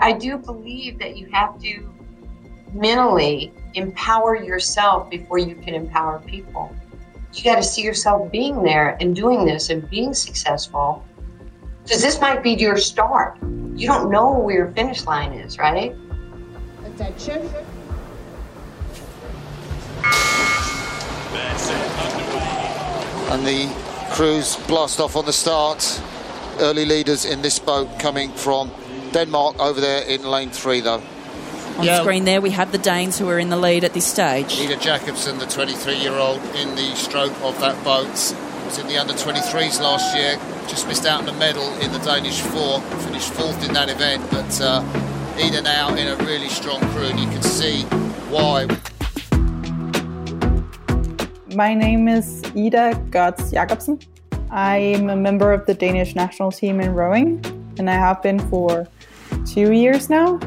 I do believe that you have to mentally empower yourself before you can empower people. You got to see yourself being there and doing this and being successful because this might be your start. You don't know where your finish line is, right? Attention. And the crews blast off on the start. Early leaders in this boat coming from Denmark over there in lane three, though. On yeah. screen there, we have the Danes who are in the lead at this stage. Ida Jacobsen, the 23 year old, in the stroke of that boat. Was in the under 23s last year. Just missed out on a medal in the Danish four. Finished fourth in that event. But uh, Ida now in a really strong crew, and you can see why. My name is Ida Götz Jacobsen. I'm a member of the Danish national team in rowing, and I have been for two years now.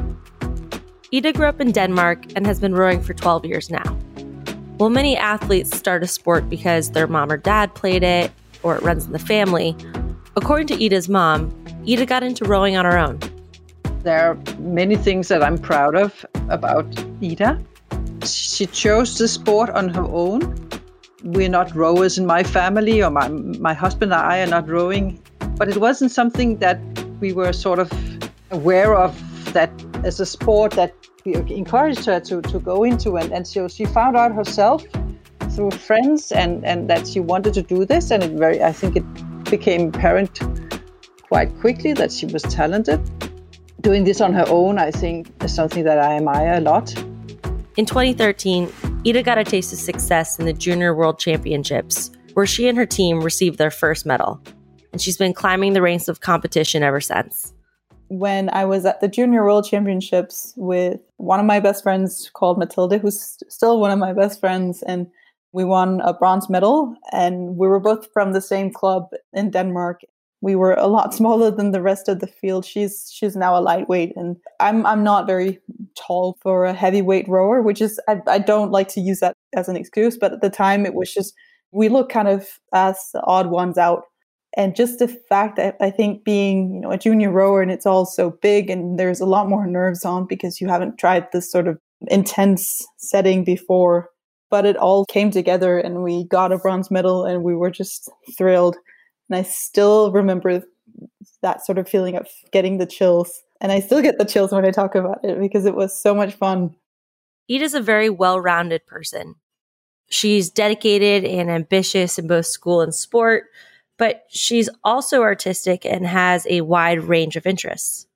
Ida grew up in Denmark and has been rowing for 12 years now. While many athletes start a sport because their mom or dad played it or it runs in the family, according to Ida's mom, Ida got into rowing on her own. There are many things that I'm proud of about Ida. She chose the sport on her own. We're not rowers in my family, or my, my husband and I are not rowing, but it wasn't something that we were sort of aware of that as a sport that we encouraged her to, to go into. And, and so she found out herself through friends and, and that she wanted to do this. And it very, I think it became apparent quite quickly that she was talented. Doing this on her own, I think, is something that I admire a lot. In 2013, Ida got a taste of success in the Junior World Championships, where she and her team received their first medal. And she's been climbing the ranks of competition ever since when I was at the Junior World Championships with one of my best friends called Matilda, who's still one of my best friends, and we won a bronze medal. And we were both from the same club in Denmark. We were a lot smaller than the rest of the field. She's she's now a lightweight, and I'm I'm not very tall for a heavyweight rower, which is I, I don't like to use that as an excuse. But at the time, it was just we look kind of as the odd ones out and just the fact that I think being you know a junior rower and it's all so big and there's a lot more nerves on because you haven't tried this sort of intense setting before but it all came together and we got a bronze medal and we were just thrilled and I still remember that sort of feeling of getting the chills and I still get the chills when I talk about it because it was so much fun. Ida's a very well-rounded person. She's dedicated and ambitious in both school and sport but she's also artistic and has a wide range of interests.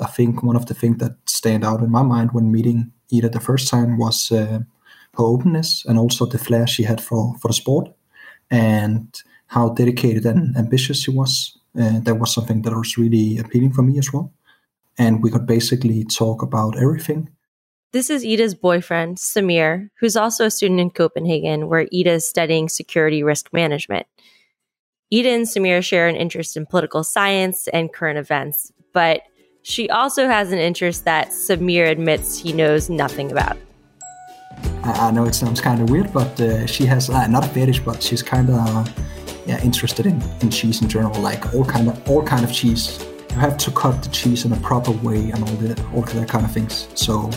I think one of the things that stand out in my mind when meeting Ida the first time was uh, her openness and also the flair she had for, for the sport and how dedicated and ambitious she was. Uh, that was something that was really appealing for me as well. And we could basically talk about everything. This is Ida's boyfriend, Samir, who's also a student in Copenhagen, where Ida is studying security risk management. Ida and Samir share an interest in political science and current events, but she also has an interest that Samir admits he knows nothing about. I know it sounds kind of weird, but uh, she has uh, not a fetish, but she's kind of uh, yeah interested in, in cheese in general, like all kind of all kind of cheese. You have to cut the cheese in a proper way and all the all that kind of things. So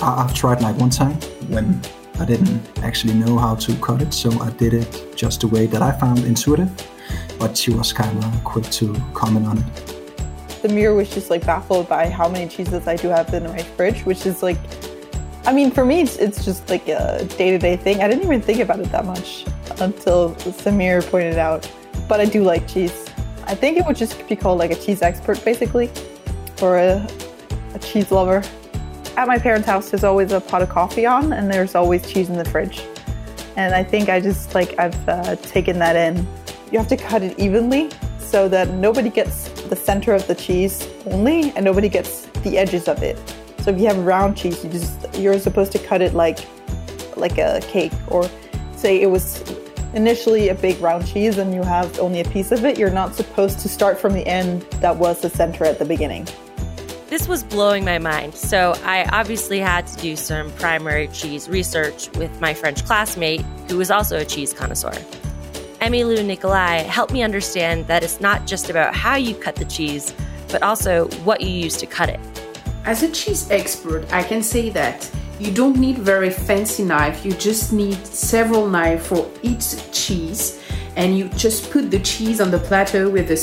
I, I've tried like one time when I didn't actually know how to cut it, so I did it just the way that I found intuitive but she was kind of quick to comment on it. Samir was just like baffled by how many cheeses I do have in my fridge, which is like, I mean, for me, it's, it's just like a day to day thing. I didn't even think about it that much until Samir pointed out. But I do like cheese. I think it would just be called like a cheese expert, basically, or a, a cheese lover. At my parents' house, there's always a pot of coffee on, and there's always cheese in the fridge. And I think I just like I've uh, taken that in you have to cut it evenly so that nobody gets the center of the cheese only and nobody gets the edges of it. So if you have round cheese, you just you're supposed to cut it like like a cake or say it was initially a big round cheese and you have only a piece of it, you're not supposed to start from the end that was the center at the beginning. This was blowing my mind, so I obviously had to do some primary cheese research with my French classmate, who was also a cheese connoisseur. Emmy-Lou Nicolaï helped me understand that it's not just about how you cut the cheese, but also what you use to cut it. As a cheese expert, I can say that you don't need very fancy knife. You just need several knives for each cheese, and you just put the cheese on the platter with the,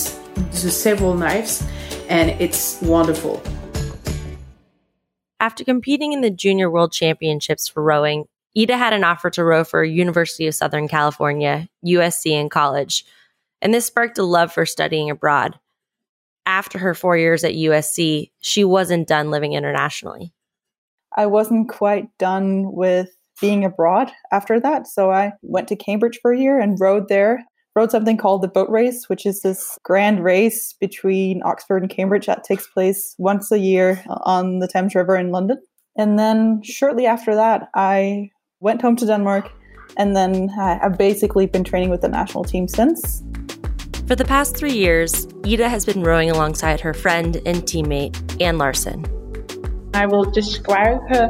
the several knives, and it's wonderful. After competing in the Junior World Championships for rowing, Ida had an offer to row for University of Southern California, USC, in college, and this sparked a love for studying abroad after her four years at USC, she wasn't done living internationally. I wasn't quite done with being abroad after that. So I went to Cambridge for a year and rowed there. Rowed something called the boat race, which is this grand race between Oxford and Cambridge that takes place once a year uh, on the Thames River in London. And then shortly after that, I went home to Denmark and then I've basically been training with the national team since. For the past three years, Ida has been rowing alongside her friend and teammate, Anne Larsen. I will describe her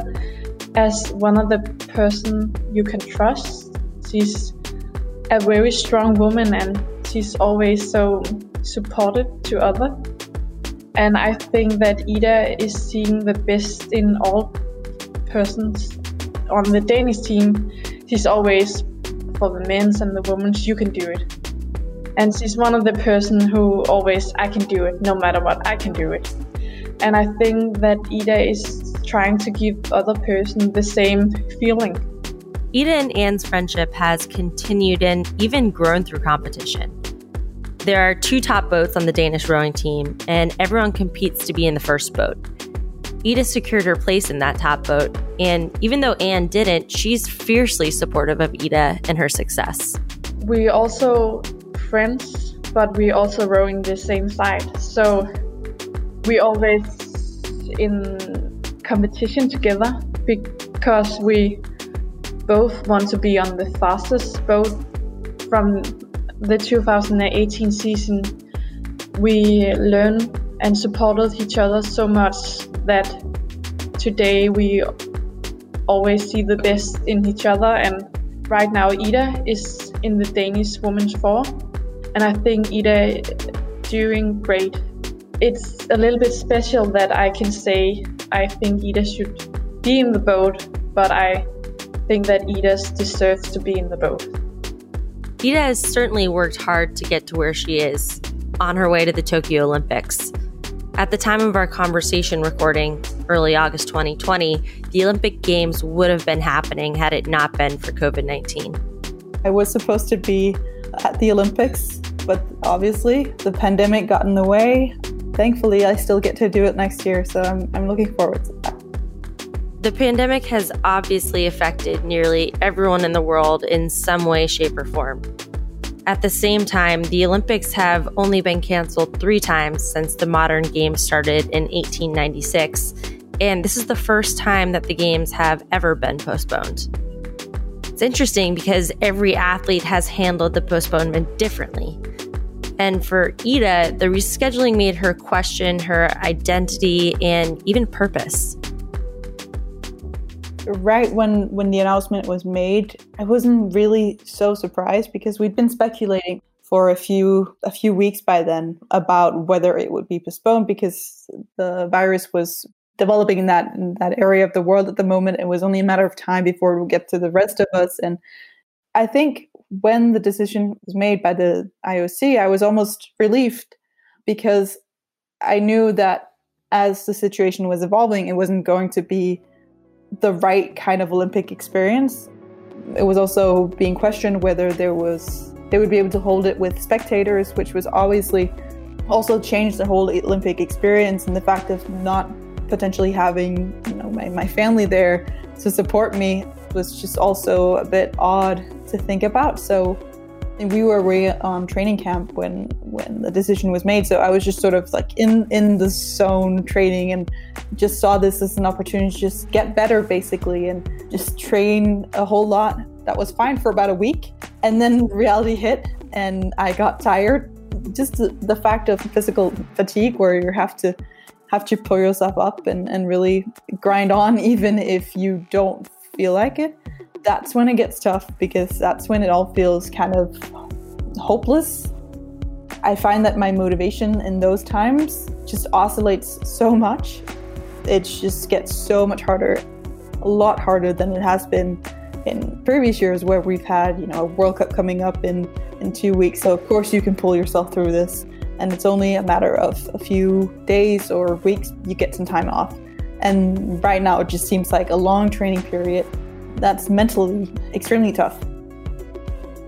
as one of the person you can trust. She's a very strong woman and she's always so supportive to others. And I think that Ida is seeing the best in all persons on the Danish team. She's always for the men's and the women's, you can do it. And she's one of the person who always i can do it no matter what i can do it. And i think that ida is trying to give other person the same feeling. Ida and anne's friendship has continued and even grown through competition. There are two top boats on the danish rowing team and everyone competes to be in the first boat ida secured her place in that top boat and even though anne didn't she's fiercely supportive of ida and her success we also friends, but we also rowing the same side. So we always in competition together because we both want to be on the fastest boat from the 2018 season. We learn and supported each other so much that today we always see the best in each other and right now Ida is in the Danish Women's Four and I think Ida doing great. It's a little bit special that I can say I think Ida should be in the boat, but I think that Ida deserves to be in the boat. Ida has certainly worked hard to get to where she is on her way to the Tokyo Olympics. At the time of our conversation recording, early August 2020, the Olympic Games would have been happening had it not been for COVID 19. I was supposed to be at the Olympics, but obviously the pandemic got in the way. Thankfully, I still get to do it next year, so I'm, I'm looking forward to that. The pandemic has obviously affected nearly everyone in the world in some way, shape, or form. At the same time, the Olympics have only been canceled three times since the modern games started in 1896, and this is the first time that the games have ever been postponed. It's interesting because every athlete has handled the postponement differently. And for Ida, the rescheduling made her question her identity and even purpose. Right when when the announcement was made, I wasn't really so surprised because we'd been speculating for a few a few weeks by then about whether it would be postponed because the virus was developing in that in that area of the world at the moment. It was only a matter of time before it would get to the rest of us. And I think when the decision was made by the IOC, I was almost relieved because I knew that as the situation was evolving, it wasn't going to be the right kind of Olympic experience. It was also being questioned whether there was they would be able to hold it with spectators, which was obviously also changed the whole Olympic experience and the fact of not potentially having you know my, my family there to support me was just also a bit odd to think about so we were away on um, training camp when when the decision was made. So i was just sort of like in in the zone training and just saw this as an opportunity to just get better basically and just train a whole lot. That was fine for about a week. And then reality hit and i got tired. Just the, the fact of physical fatigue where you have to have to pull yourself up and, and really grind on, even if you don't feel like it, that's when it gets tough because that's when it all feels kind of hopeless. I find that my motivation in those times just oscillates so much. it just gets so much harder, a lot harder than it has been in previous years where we've had, you know, a World Cup coming up in, in two weeks. So of course you can pull yourself through this. And it's only a matter of a few days or weeks you get some time off. And right now it just seems like a long training period that's mentally extremely tough.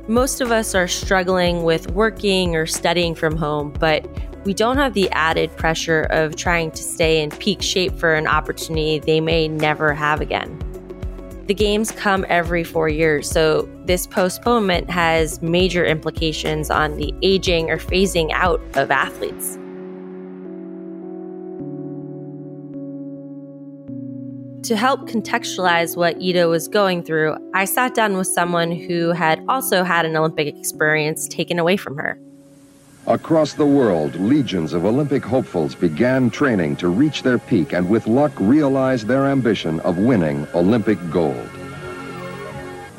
Most of us are struggling with working or studying from home, but we don't have the added pressure of trying to stay in peak shape for an opportunity they may never have again. The games come every four years, so this postponement has major implications on the aging or phasing out of athletes. To help contextualize what Ida was going through, I sat down with someone who had also had an Olympic experience taken away from her. Across the world, legions of Olympic hopefuls began training to reach their peak and with luck realize their ambition of winning Olympic gold.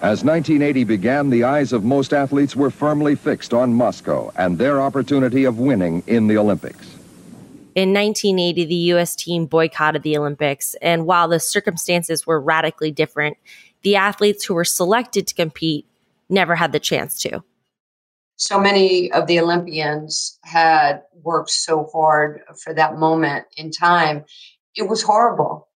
As 1980 began, the eyes of most athletes were firmly fixed on Moscow and their opportunity of winning in the Olympics. In 1980, the U.S. team boycotted the Olympics, and while the circumstances were radically different, the athletes who were selected to compete never had the chance to so many of the Olympians had worked so hard for that moment in time. It was horrible.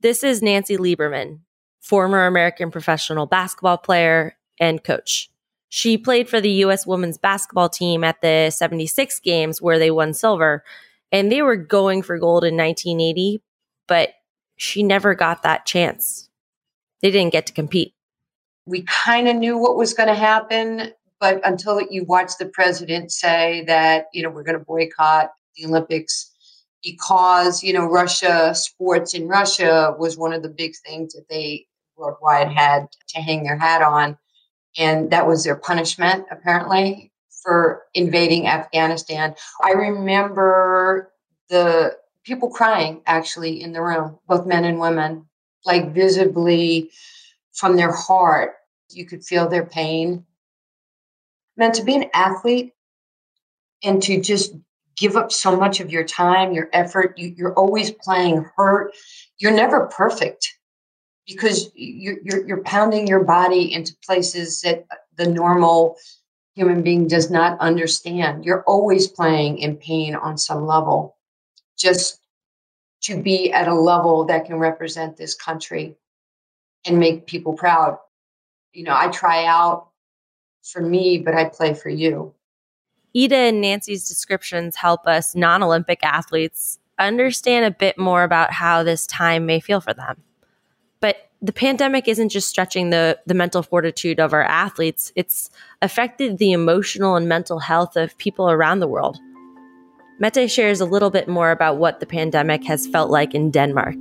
This is Nancy Lieberman, former American professional basketball player and coach. She played for the U.S. women's basketball team at the 76 games where they won silver, and they were going for gold in 1980, but she never got that chance. They didn't get to compete. We kind of knew what was going to happen but until you watch the president say that, you know, we're going to boycott the Olympics because, you know, Russia, sports in Russia was one of the big things that they worldwide had to hang their hat on. And that was their punishment, apparently, for invading Afghanistan. I remember the people crying actually in the room, both men and women, like visibly from their heart. You could feel their pain man, to be an athlete and to just give up so much of your time, your effort, you, are always playing hurt. You're never perfect because you're, you're, you're pounding your body into places that the normal human being does not understand. You're always playing in pain on some level. Just to be at a level that can represent this country and make people proud. You know, I try out for me, but I play for you. Ida and Nancy's descriptions help us non Olympic athletes understand a bit more about how this time may feel for them. But the pandemic isn't just stretching the, the mental fortitude of our athletes, it's affected the emotional and mental health of people around the world. Mette shares a little bit more about what the pandemic has felt like in Denmark.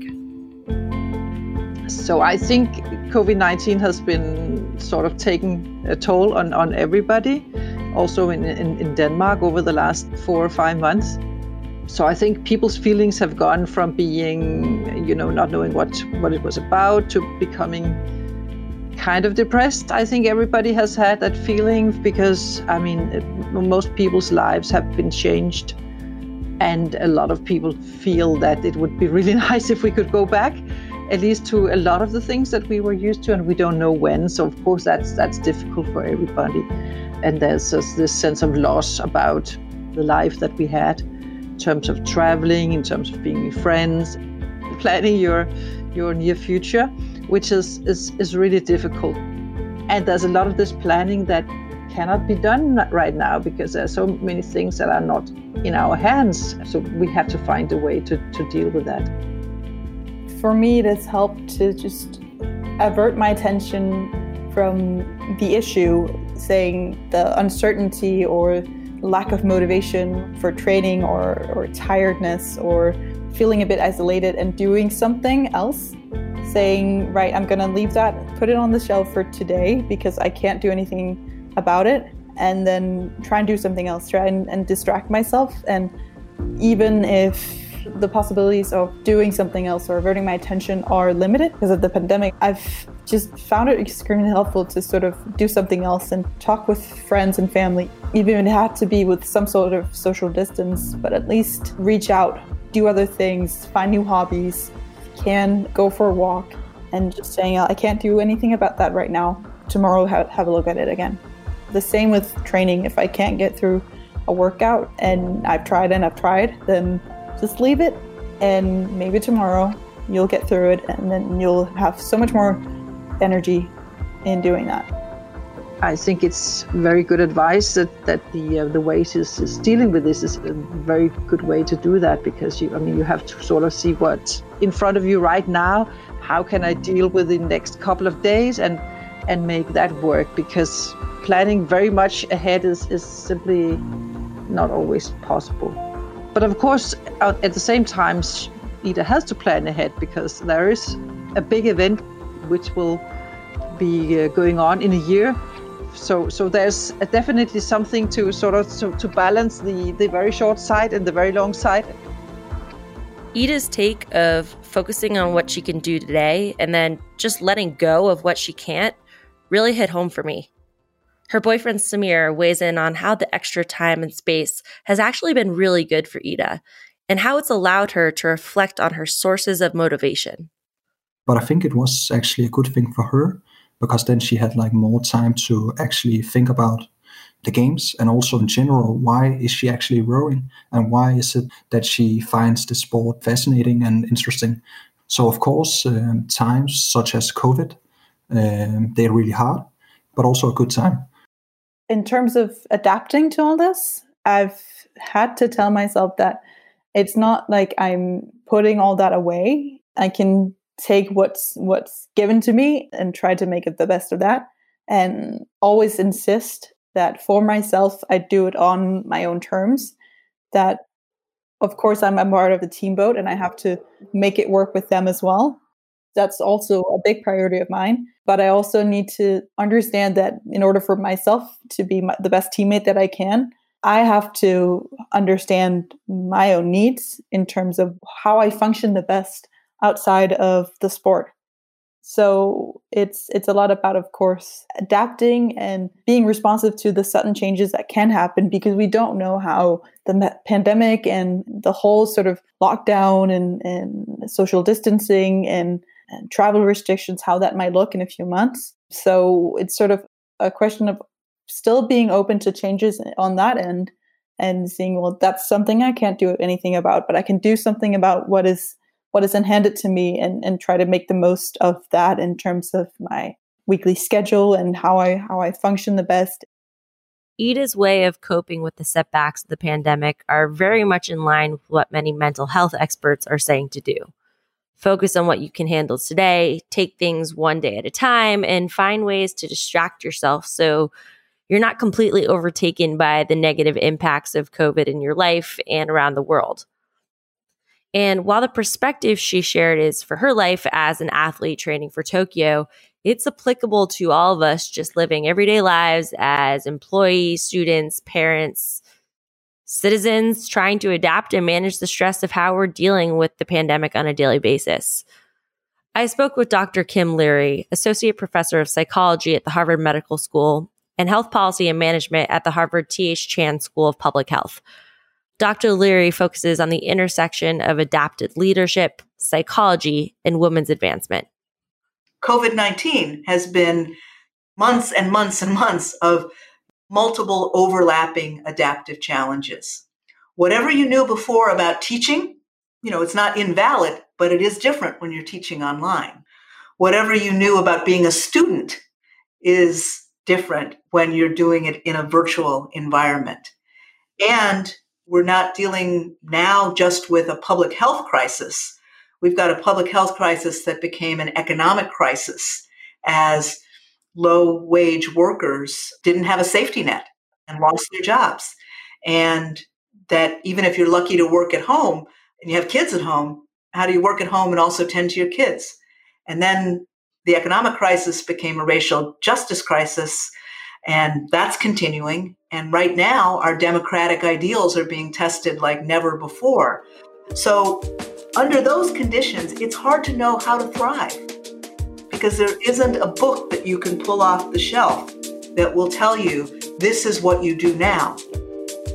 So I think COVID 19 has been sort of taking a toll on, on everybody, also in, in, in Denmark over the last four or five months. So I think people's feelings have gone from being, you know, not knowing what, what it was about to becoming kind of depressed. I think everybody has had that feeling because, I mean, it, most people's lives have been changed. And a lot of people feel that it would be really nice if we could go back at least to a lot of the things that we were used to, and we don't know when. So of course that's that's difficult for everybody. And there's this sense of loss about the life that we had in terms of traveling, in terms of being with friends, planning your your near future, which is, is, is really difficult. And there's a lot of this planning that cannot be done right now because there are so many things that are not in our hands. So we have to find a way to, to deal with that for me, it has helped to just avert my attention from the issue, saying the uncertainty or lack of motivation for training or, or tiredness or feeling a bit isolated and doing something else. Saying, right, I'm going to leave that, put it on the shelf for today because I can't do anything about it, and then try and do something else, try and, and distract myself. And even if the possibilities of doing something else or averting my attention are limited because of the pandemic. I've just found it extremely helpful to sort of do something else and talk with friends and family, even if it had to be with some sort of social distance, but at least reach out, do other things, find new hobbies, can go for a walk and just saying, I can't do anything about that right now. Tomorrow, have, have a look at it again. The same with training. If I can't get through a workout and I've tried and I've tried, then just leave it and maybe tomorrow you'll get through it and then you'll have so much more energy in doing that. I think it's very good advice that, that the uh, the ways is, is dealing with this is a very good way to do that because you I mean you have to sort of see what's in front of you right now. How can I deal with the next couple of days and and make that work because planning very much ahead is, is simply not always possible. But of course, at the same time, Ida has to plan ahead because there is a big event which will be uh, going on in a year. So, so there's definitely something to sort of to, to balance the, the very short side and the very long side. Ida's take of focusing on what she can do today and then just letting go of what she can't really hit home for me. Her boyfriend Samir weighs in on how the extra time and space has actually been really good for Ida and how it's allowed her to reflect on her sources of motivation. But I think it was actually a good thing for her because then she had like more time to actually think about the games and also in general why is she actually rowing and why is it that she finds the sport fascinating and interesting so of course um, times such as covid um, they're really hard but also a good time in terms of adapting to all this, I've had to tell myself that it's not like I'm putting all that away. I can take what's what's given to me and try to make it the best of that and always insist that for myself I do it on my own terms that of course I'm a part of the team boat and I have to make it work with them as well that's also a big priority of mine. But I also need to understand that in order for myself to be my, the best teammate that I can, I have to understand my own needs in terms of how I function the best outside of the sport. So it's it's a lot about, of course, adapting and being responsive to the sudden changes that can happen because we don't know how the pandemic and the whole sort of lockdown and, and social distancing and and travel restrictions, how that might look in a few months. So it's sort of a question of still being open to changes on that end and seeing, well, that's something I can't do anything about, but I can do something about what is what is handed to me and, and try to make the most of that in terms of my weekly schedule and how I how I function the best. Ida's way of coping with the setbacks of the pandemic are very much in line with what many mental health experts are saying to do focus on what you can handle today, take things one day at a time, and find ways to distract yourself so you're not completely overtaken by the negative impacts of COVID in your life and around the world. And while the perspective she shared is for her life as an athlete training for Tokyo, it's applicable to all of us just living everyday lives as employees, students, parents, citizens trying to adapt and manage the stress of how we're dealing with the pandemic on a daily basis. I spoke with Dr. Kim Leary, Associate Professor of Psychology at the Harvard Medical School and Health Policy and Management at the Harvard T.H. Chan School of Public Health. Dr. Leary focuses on the intersection of adaptive leadership, psychology, and women's advancement. COVID 19 has been months and months and months of multiple overlapping adaptive challenges. Whatever you knew before about teaching, you know, it's not invalid, but it is different when you're teaching online. Whatever you knew about being a student is different when you're doing it in a virtual environment. And we're not dealing now just with a public health crisis. We've got a public health crisis that became an economic crisis as low wage workers didn't have a safety net and lost their jobs. And that even if you're lucky to work at home and you have kids at home, how do you work at home and also tend to your kids? And then the economic crisis became a racial justice crisis, and that's continuing. And right now, our democratic ideals are being tested like never before. So, under those conditions, it's hard to know how to thrive because there isn't a book that you can pull off the shelf that will tell you this is what you do now.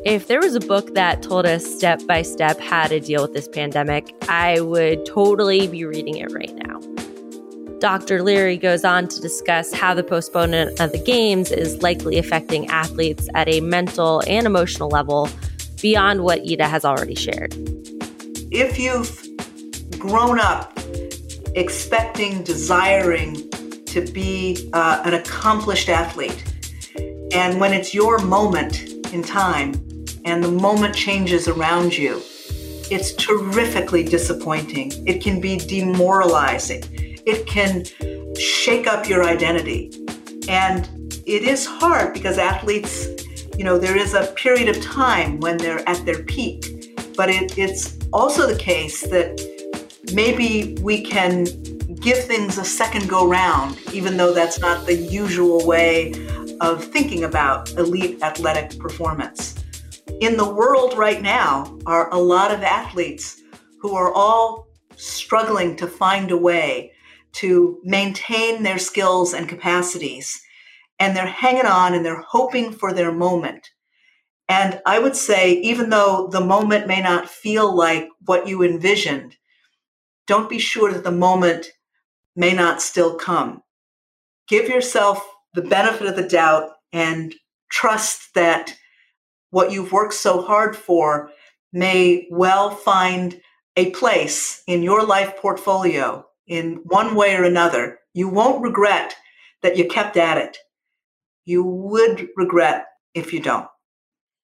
If there was a book that told us step by step how to deal with this pandemic, I would totally be reading it right now. Dr. Leary goes on to discuss how the postponement of the games is likely affecting athletes at a mental and emotional level beyond what Ida has already shared. If you've grown up expecting, desiring to be uh, an accomplished athlete, and when it's your moment in time and the moment changes around you, it's terrifically disappointing. It can be demoralizing it can shake up your identity. And it is hard because athletes, you know, there is a period of time when they're at their peak. But it, it's also the case that maybe we can give things a second go round, even though that's not the usual way of thinking about elite athletic performance. In the world right now are a lot of athletes who are all struggling to find a way to maintain their skills and capacities. And they're hanging on and they're hoping for their moment. And I would say, even though the moment may not feel like what you envisioned, don't be sure that the moment may not still come. Give yourself the benefit of the doubt and trust that what you've worked so hard for may well find a place in your life portfolio in one way or another, you won't regret that you kept at it. You would regret if you don't.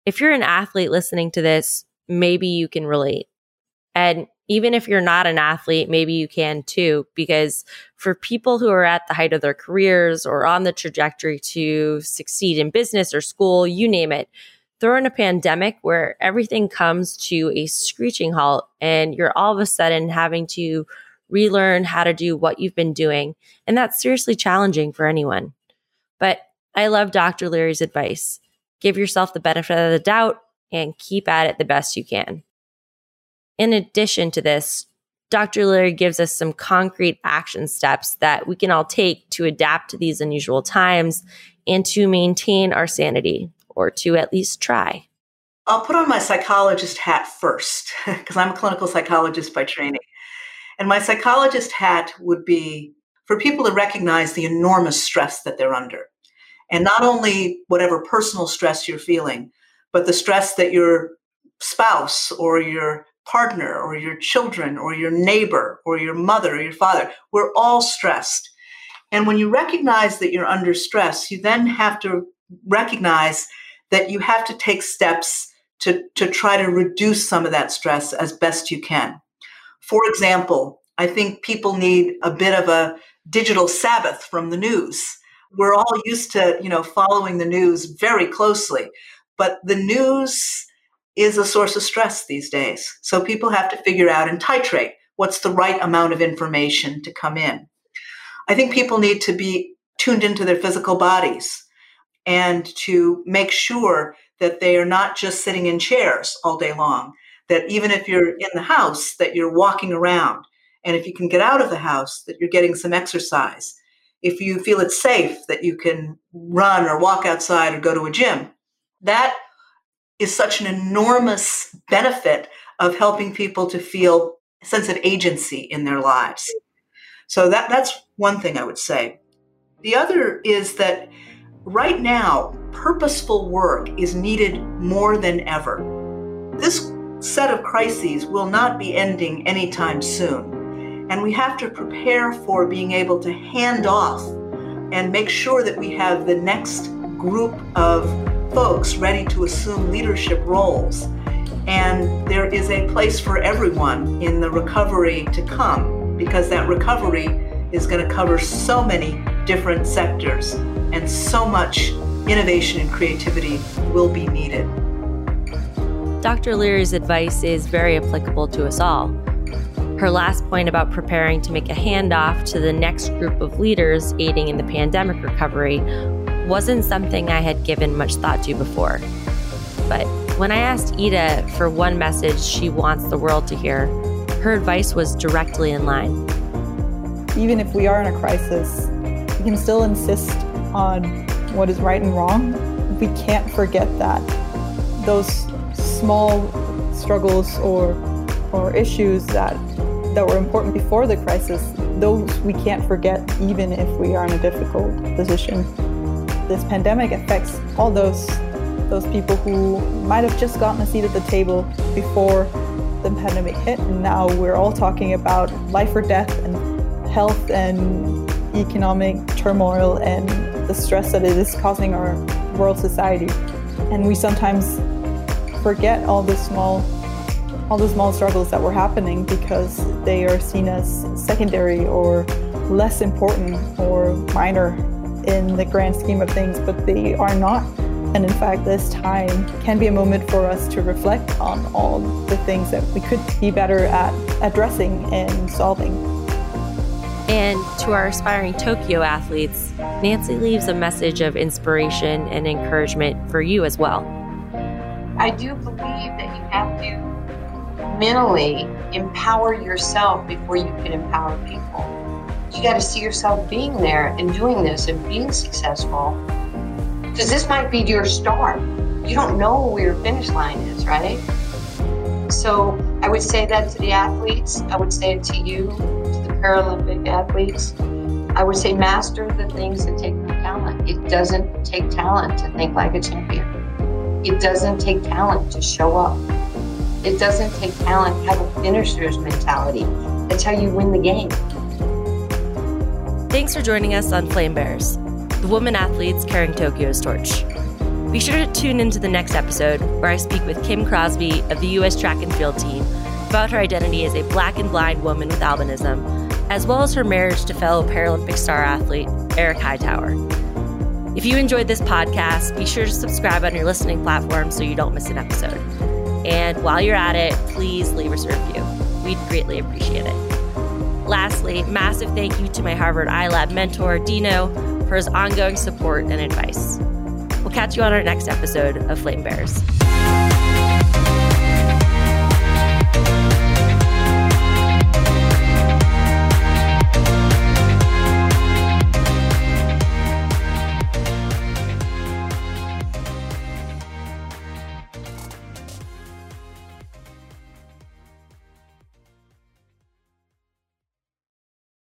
If you're an athlete listening to this, maybe you can relate. And even if you're not an athlete, maybe you can too, because for people who are at the height of their careers or on the trajectory to succeed in business or school, you name it, throw in a pandemic where everything comes to a screeching halt and you're all of a sudden having to relearn how to do what you've been doing. And that's seriously challenging for anyone. But I love Dr. Leary's advice give yourself the benefit of the doubt and keep at it the best you can. In addition to this, Dr. Leary gives us some concrete action steps that we can all take to adapt to these unusual times and to maintain our sanity, or to at least try. I'll put on my psychologist hat first, because I'm a clinical psychologist by training. And my psychologist hat would be for people to recognize the enormous stress that they're under. And not only whatever personal stress you're feeling, but the stress that your spouse or your partner or your children or your neighbor or your mother or your father, we're all stressed. And when you recognize that you're under stress, you then have to recognize that you have to take steps to, to try to reduce some of that stress as best you can. For example, I think people need a bit of a digital Sabbath from the news. We're all used to, you know, following the news very closely, but the news is a source of stress these days. So people have to figure out and titrate what's the right amount of information to come in. I think people need to be tuned into their physical bodies and to make sure that they are not just sitting in chairs all day long, that even if you're in the house that you're walking around and if you can get out of the house that you're getting some exercise if you feel it's safe that you can run or walk outside or go to a gym that is such an enormous benefit of helping people to feel a sense of agency in their lives so that that's one thing i would say the other is that right now purposeful work is needed more than ever this set of crises will not be ending anytime soon. And we have to prepare for being able to hand off and make sure that we have the next group of folks ready to assume leadership roles. And there is a place for everyone in the recovery to come because that recovery is going to cover so many different sectors and so much innovation and creativity will be needed. Dr. Leary's advice is very applicable to us all. Her last point about preparing to make a handoff to the next group of leaders aiding in the pandemic recovery wasn't something I had given much thought to before. But when I asked Ida for one message she wants the world to hear, her advice was directly in line. Even if we are in a crisis, we can still insist on what is right and wrong. We can't forget that those small struggles or or issues that that were important before the crisis, those we can't forget even if we are in a difficult position. This pandemic affects all those those people who might have just gotten a seat at the table before the pandemic hit and now we're all talking about life or death and health and economic turmoil and the stress that it is causing our world society. And we sometimes forget all the small all the small struggles that were happening because they are seen as secondary or less important or minor in the grand scheme of things, but they are not. And in fact, this time can be a moment for us to reflect on all the things that we could be better at addressing and solving. And to our aspiring Tokyo athletes, Nancy leaves a message of inspiration and encouragement for you as well. I do believe that you have to mentally empower yourself before you can empower people. You got to see yourself being there and doing this and being successful. Because this might be your start. You don't know where your finish line is, right? So I would say that to the athletes. I would say it to you, to the Paralympic athletes. I would say master the things that take no talent. It doesn't take talent to think like a champion. It doesn't take talent to show up. It doesn't take talent to have a finisher's mentality. That's how you win the game. Thanks for joining us on Flame Bearers, the women athletes carrying Tokyo's torch. Be sure to tune into the next episode where I speak with Kym Crosby of the U.S. track and field team about her identity as a black and blind woman with albinism, as well as her marriage to fellow Paralympic star athlete Erik Hightower. If you enjoyed this podcast, be sure to subscribe on your listening platform so you don't miss an episode. And while you're at it, please leave us a review. We'd greatly appreciate it. Lastly, massive thank you to my Harvard iLab mentor, Dino, for his ongoing support and advice. We'll catch you on our next episode of Flame Bearers.